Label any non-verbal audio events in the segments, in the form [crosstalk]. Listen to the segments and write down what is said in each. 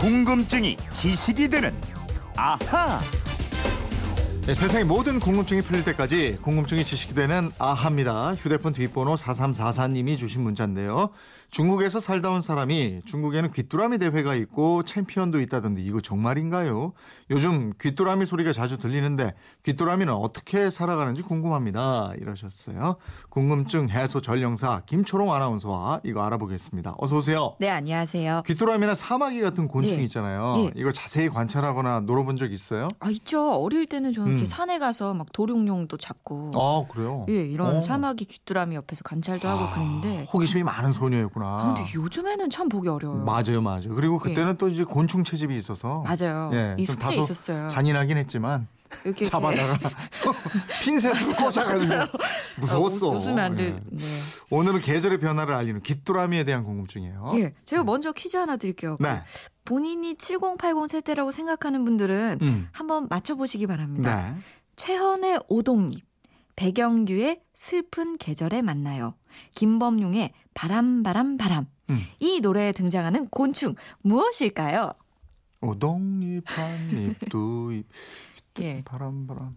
궁금증이 지식이 되는 아하. 네, 세상의 모든 궁금증이 풀릴 때까지 궁금증이 지식이 되는 아합니다. 휴대폰 뒷번호 4344님이 주신 문자인데요. 중국에서 살다 온 사람이 중국에는 귀뚜라미 대회가 있고 챔피언도 있다던데 이거 정말인가요? 요즘 귀뚜라미 소리가 자주 들리는데 귀뚜라미는 어떻게 살아가는지 궁금합니다. 이러셨어요. 궁금증 해소 전령사 김초롱 아나운서와 이거 알아보겠습니다. 어서 오세요. 네, 안녕하세요. 귀뚜라미나 사마귀 같은 곤충 예. 있잖아요. 예. 이거 자세히 관찰하거나 놀아본 적 있어요? 아, 있죠. 어릴 때는 저는 음. 이렇게 산에 가서 막 도룡뇽도 잡고 아 그래요? 예, 이런 어. 사마귀 귀뚜라미 옆에서 관찰도 하고 그랬는데 호기심이 많은 소녀였구나. 아, 근데 요즘에는 참 보기 어려워요. 맞아요, 맞아요. 그리고 그때는 또 이제 곤충 채집이 있어서 맞아요. 예, 이좀 숙제 있었어요. 잔인하긴 했지만 이렇게 잡아다가 [laughs] [laughs] 핀셋으로 [laughs] 꽂아가지고 무서웠어. 아, 웃, 웃으면 안 돼. 예. 네. 오늘은 계절의 변화를 알리는 귀뚜라미에 대한 궁금증이에요. 예, 제가 먼저 퀴즈 하나 드릴게요. 어? 네. 본인이 7080 세대라고 생각하는 분들은 음. 한번 맞춰보시기 바랍니다. 네. 최헌의 오동잎, 백영규의 슬픈 계절에 만나요. 김범용의 바람 바람 바람. 음. 이 노래에 등장하는 곤충 무엇일까요? 오동잎 한잎 두잎 [laughs] 예. 바람 바람.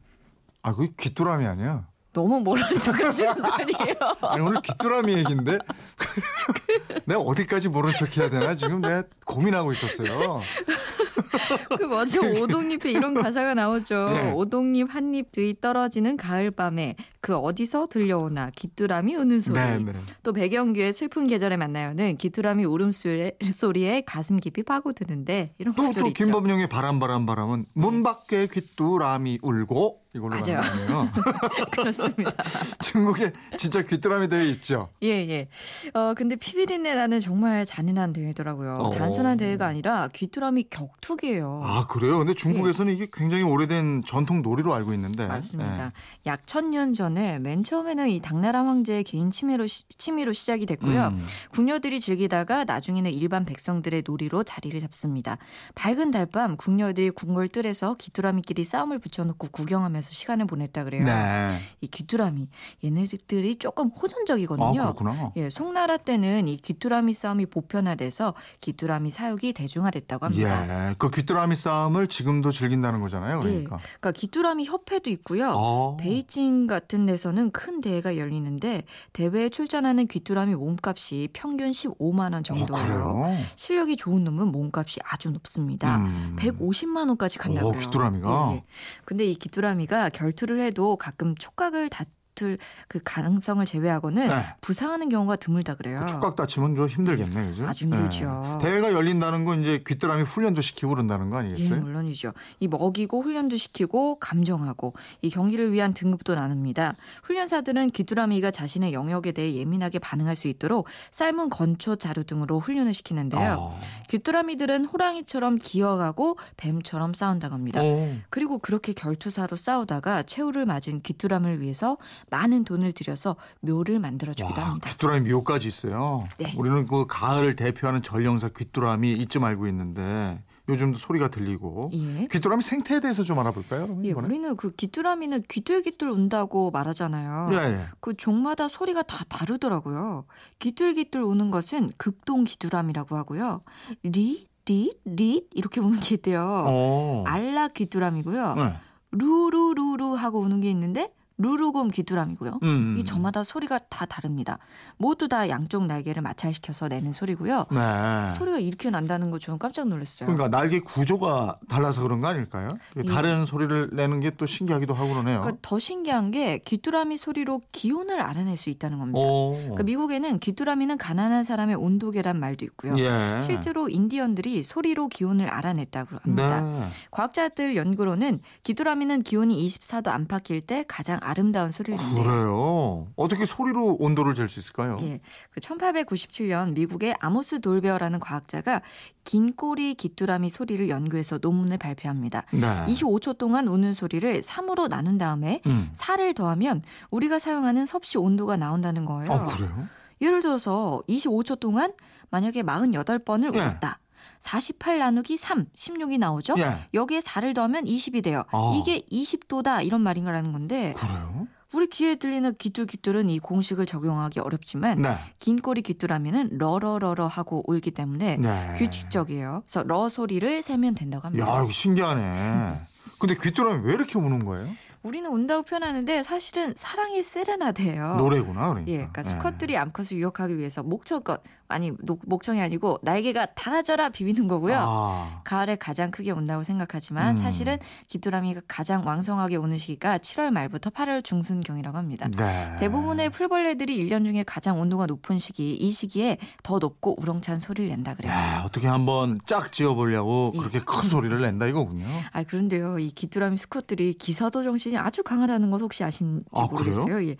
아, 그게 귀뚜라미 아니야? 너무 모르는 척 하시는 거 아니에요? 아니 오늘 귀뚜라미 얘기인데 [laughs] 내가 어디까지 모른 척 해야 되나 지금 내가 고민하고 있었어요. [laughs] 그 맞아 오동잎에 이런 가사가 나오죠. 예. 오동잎 한입뒤 떨어지는 가을밤에 그 어디서 들려오나 귀뚜라미 우는 소리. 네, 네. 또 백영규의 슬픈 계절에 만나요는 귀뚜라미 울음소리에 가슴 깊이 파고드는데 이런 또, 또. 김범용의 바람 바람 바람은 문 밖에 귀뚜라미 울고 이걸로 맞아요. 가는 거예요. [laughs] 그렇습니다. [laughs] 중국에 진짜 귀뚜라미 대회 있죠. 예, 예. 어, 근데 피비린내 나는 정말 잔인한 대회더라고요. 어. 단순한 대회가 아니라 귀뚜라미 격투기예요. 아 그래요? 근데 중국에서는 이게 굉장히 오래된 전통 놀이로 알고 있는데. 예. 맞습니다. 예. 약 천년 전에 맨 처음에는 이 당나라 황제의 개인 침해로 시, 취미로 시작이 됐고요. 음. 궁녀들이 즐기다가 나중에는 일반 백성들의 놀이로 자리를 잡습니다. 밝은 달밤 궁녀들이 궁궐 뜰에서 귀뚜라미끼리 싸움을 붙여놓고 구경하면서 시간을 보냈다 그래요. 네. 이 귀뚜라미 얘네들이 조금 호전적이거든요. 아 그렇구나. 예, 송나라 때는 이 귀뚜라미 싸움이 보편화돼서 귀뚜라미 사육이 대중화됐다고 합니다. 예, 그 귀뚜라미 싸움을 지금도 즐긴다는 거잖아요. 그러니까. 예, 그러니까 귀뚜라미 협회도 있고요. 어. 베이징 같은 데서는 큰 대회가 열리는데 대회에 출전하는 귀뚜라미 몸값이 평균 15만 원 어, 정도예요. 그래요? 실력이 좋은 놈은 몸값이 아주 높습니다. 음. 150만 원까지 간다고요. 오, 귀뚜라미가? 예, 예. 근데 이 귀뚜라미가 결투를 해도 가끔 촉각을 다칠 그 가능성을 제외하고는 네. 부상하는 경우가 드물다 그래요. 촉각 다치면 좀 힘들겠네, 그죠? 아주 힘들죠. 예. 대회가 열린다는 건 이제 귀뚜라미 훈련도 시키고 그런다는 거 예, 아니겠어요? 물론이죠. 이 먹이고 훈련도 시키고 감정하고 이 경기를 위한 등급도 나눕니다. 훈련사들은 귀뚜라미가 자신의 영역에 대해 예민하게 반응할 수 있도록 삶은 건초 자루 등으로 훈련을 시키는데요. 어. 귀뚜라미들은 호랑이처럼 기어가고 뱀처럼 싸운다고 합니다. 오. 그리고 그렇게 결투사로 싸우다가 최후를 맞은 귀뚜라미를 위해서 많은 돈을 들여서 묘를 만들어 주기도 와, 합니다. 귀뚜라미 묘까지 있어요. 네. 우리는 그 가을을 대표하는 전령사 귀뚜라미 이쯤 알고 있는데 요즘도 소리가 들리고 예. 귀뚜라미 생태에 대해서 좀 알아볼까요? 예? 우리는 그 귀뚜라미는 귀뚤귀뚤 운다고 말하잖아요. 예, 예. 그 종마다 소리가 다 다르더라고요. 귀뚤귀뚤 우는 것은 극동 귀뚜라미라고 하고요. 리, 리, 리 이렇게 우는 게 있대요. 어. 알락 귀뚜라미고요. 네. 루루루루 하고 우는 게 있는데 루루곰 귀뚜라미고요. 음. 이 저마다 소리가 다 다릅니다. 모두 다 양쪽 날개를 마찰시켜서 내는 소리고요. 네. 소리가 이렇게 난다는 거 저는 깜짝 놀랐어요. 그러니까 날개 구조가 달라서 그런 거 아닐까요? 예. 다른 소리를 내는 게 또 신기하기도 하고 그러네요. 그러니까 더 신기한 게 귀뚜라미 소리로 기온을 알아낼 수 있다는 겁니다. 오. 그러니까 미국에는 귀뚜라미는 가난한 사람의 온도계란 말도 있고요. 예. 실제로 인디언들이 소리로 기온을 알아냈다고 합니다. 네. 과학자들 연구로는 귀뚜라미는 기온이 24도 안팎일 때 가장 아름다운 소리를 낸대요. 그래요. 어떻게 소리로 온도를 잴 수 있을까요? 예. 그 1897년 미국의 아모스 돌베어라는 과학자가 긴 꼬리 귀뚜라미 소리를 연구해서 논문을 발표합니다. 네. 25초 동안 우는 소리를 3으로 나눈 다음에 음. 4를 더하면 우리가 사용하는 섭씨 온도가 나온다는 거예요. 아, 그래요? 예를 들어서 25초 동안 만약에 48번을 예. 울었다. 48 나누기 3, 16이 나오죠? 예. 여기에 4를 더하면 20이 돼요. 아. 이게 20도다 이런 말인 거라는 건데 그래요? 우리 귀에 들리는 귀뚤귀뚤은 이 공식을 적용하기 어렵지만 네. 긴 꼬리 귀뚜라미는 러러러러 하고 울기 때문에 네. 규칙적이에요. 그래서 러 소리를 세면 된다고 합니다. 야, 이거 신기하네. 근데 귀뚜라미 왜 이렇게 우는 거예요? 우리는 운다고 표현하는데 사실은 사랑의 세레나데예요. 노래구나, 그러니까. 예, 그러니까 네. 수컷들이 암컷을 유혹하기 위해서 목청껏 아니 녹- 목청이 아니고 날개가 달아져라 비비는 거고요. 아, 가을에 가장 크게 온다고 생각하지만 음. 사실은 귀뚜라미가 가장 왕성하게 오는 시기가 7월 말부터 8월 중순경이라고 합니다. 네. 대부분의 풀벌레들이 1년 중에 가장 온도가 높은 시기, 이 시기에 더 높고 우렁찬 소리를 낸다 그래요. 야, 어떻게 한번 짝 지어보려고 예. 그렇게 큰 소리를 낸다 이거군요. 아 그런데요, 이 귀뚜라미 수컷들이 기사도 정신이 아주 강하다는 것 혹시 아신지 아, 모르겠어요. 예,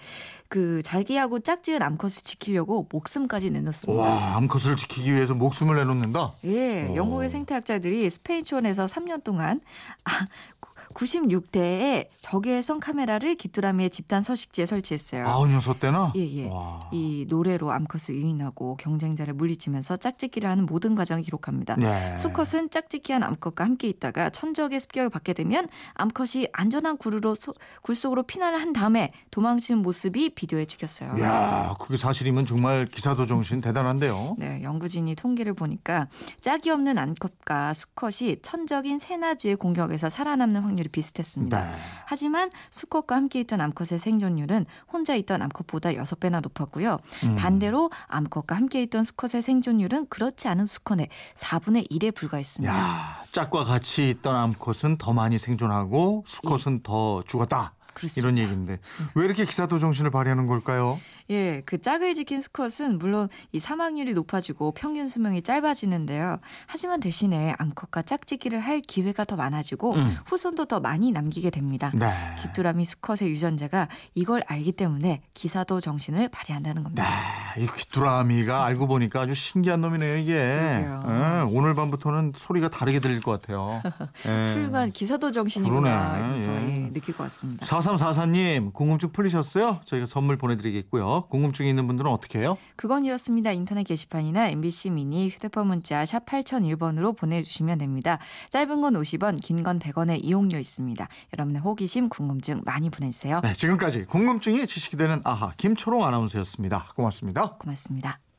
그 잘기하고 짝지은 암컷을 지키려고 목숨까지 내놓습니다. 와, 암컷을 지키기 위해서 목숨을 내놓는다? 예, 오. 영국의 생태학자들이 스페인 초원에서 3년 동안 아, 96대의 적외선 카메라를 귀뚜라미의 집단 서식지에 설치했어요. 아흔 여섯 대나? 예, 예. 와. 이 노래로 암컷을 유인하고 경쟁자를 물리치면서 짝짓기를 하는 모든 과정을 기록합니다. 네. 수컷은 짝짓기한 암컷과 함께 있다가 천적의 습격을 받게 되면 암컷이 안전한 굴로 소- 굴 속으로 피난을 한 다음에 도망치는 모습이 비디오에 찍혔어요. 야, 그게 사실이면 정말 기사도 정신 대단한데요. 네, 연구진이 통계를 보니까 짝이 없는 암컷과 수컷이 천적인 새나쥐의 공격에서 살아남는 확률 이 비슷했습니다. 네. 하지만 수컷과 함께 있던 암컷의 생존율은 혼자 있던 암컷보다 6배나 높았고요. 음. 반대로 암컷과 함께 있던 수컷의 생존율은 그렇지 않은 수컷의 4분의 1에 불과했습니다. 야, 짝과 같이 있던 암컷은 더 많이 생존하고 수컷은 더 죽었다. 예. 그렇습니다. 음. 이런 얘기인데 왜 이렇게 기사도 정신을 발휘하는 걸까요? 예, 그 짝을 지킨 수컷은 물론 이 사망률이 높아지고 평균 수명이 짧아지는데요. 하지만 대신에 암컷과 짝짓기를 할 기회가 더 많아지고 음. 후손도 더 많이 남기게 됩니다. 네. 귀뚜라미 수컷의 유전자가 이걸 알기 때문에 기사도 정신을 발휘한다는 겁니다. 네, 이 귀뚜라미가 알고 보니까 아주 신기한 놈이네요 이게. 예, 오늘 밤부터는 소리가 다르게 들릴 것 같아요. 예. [laughs] 훌륭한 기사도 정신이구나 예. 예, 느낄 것 같습니다. 4344님 궁금증 풀리셨어요? 저희가 선물 보내드리겠고 요. 궁금증이 있는 분들은 어떻게 해요? 그건 이렇습니다. 인터넷 게시판이나 MBC 미니 휴대폰 문자 샵 8001번으로 보내주시면 됩니다. 짧은 건 50원, 긴 건 100원의 이용료 있습니다. 여러분의 호기심, 궁금증 많이 보내주세요. 네, 지금까지 궁금증이 지식이 되는 아하 김초롱 아나운서였습니다. 고맙습니다. 고맙습니다.